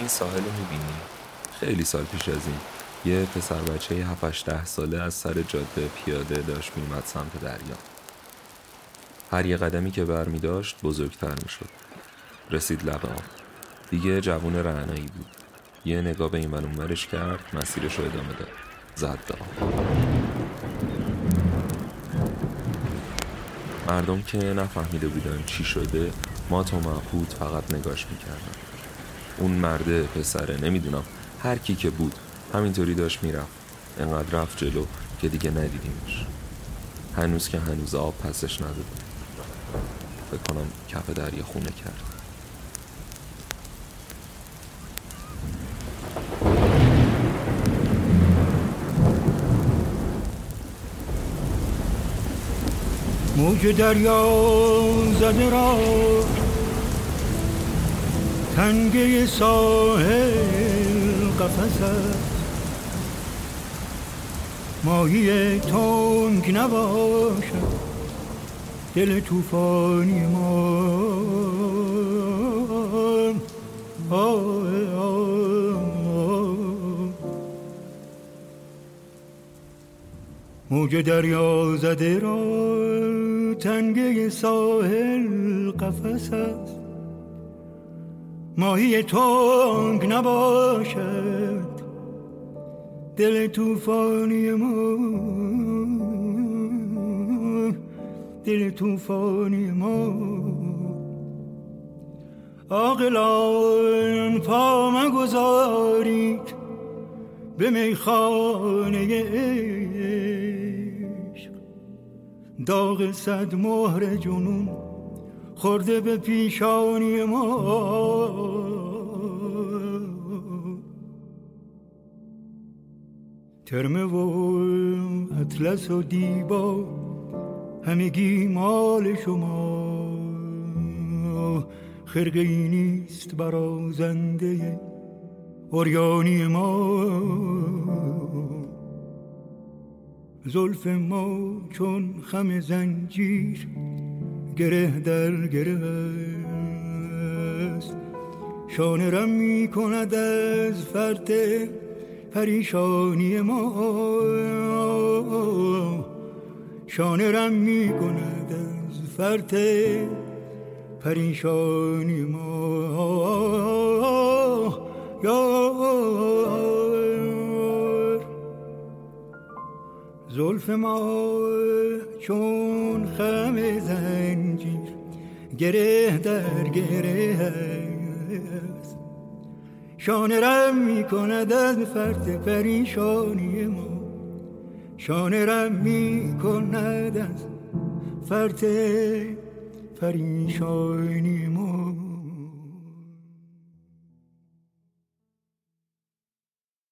این ساحل رو می‌بینی؟ خیلی سال پیش از این. یه پسر بچه 7 ده ساله از سر جاده پیاده داشت میومد سمت دریا. هر یه قدمی که بر می داشت بزرگتر می شد رسید لب آب. دیگه جوون رعنایی بود. یه نگاه به این منومرش کرد مسیرش رو ادامه داد. زد به مردم که نفهمیده بودن چی شده ما تو محبود فقط نگاش می‌کردن. اون مرده پسره نمی‌دونم. هر کی که بود همینطوری داشت می‌رفت. انقدر رفت جلو که دیگه ندیدیمش. هنوز که هنوز آب پسش نداده. فکر کنم کف دریا خونه کرد. موج دریا زده را تنگه ساحل قفص است ماهی تنگ نباشد دل توفانی ما موج دریا زده را تنگه ساحل قفس است ماهی تنگ نباشد. دل توفانی ما. دل توفانی ما. آقلان پا مگذارید به میخانه عشق. داغ صد مهر جنون خورده به پیشانی ما. ترمه و اطلس و دیبا همگی مال شما. خرقه ای نیست برازنده اوریانی ما. زلف ما چون خم زنجیر گره در گره است. شانه رم می کند از فرد پریشانی ما. شانه رم می کند از فرد پریشانی ما. زلف ما چون خم زنجیر گره در گره است. شانه رم می کند از فرد پریشانی ما. شانه رم می کند از فرد پریشانی ما.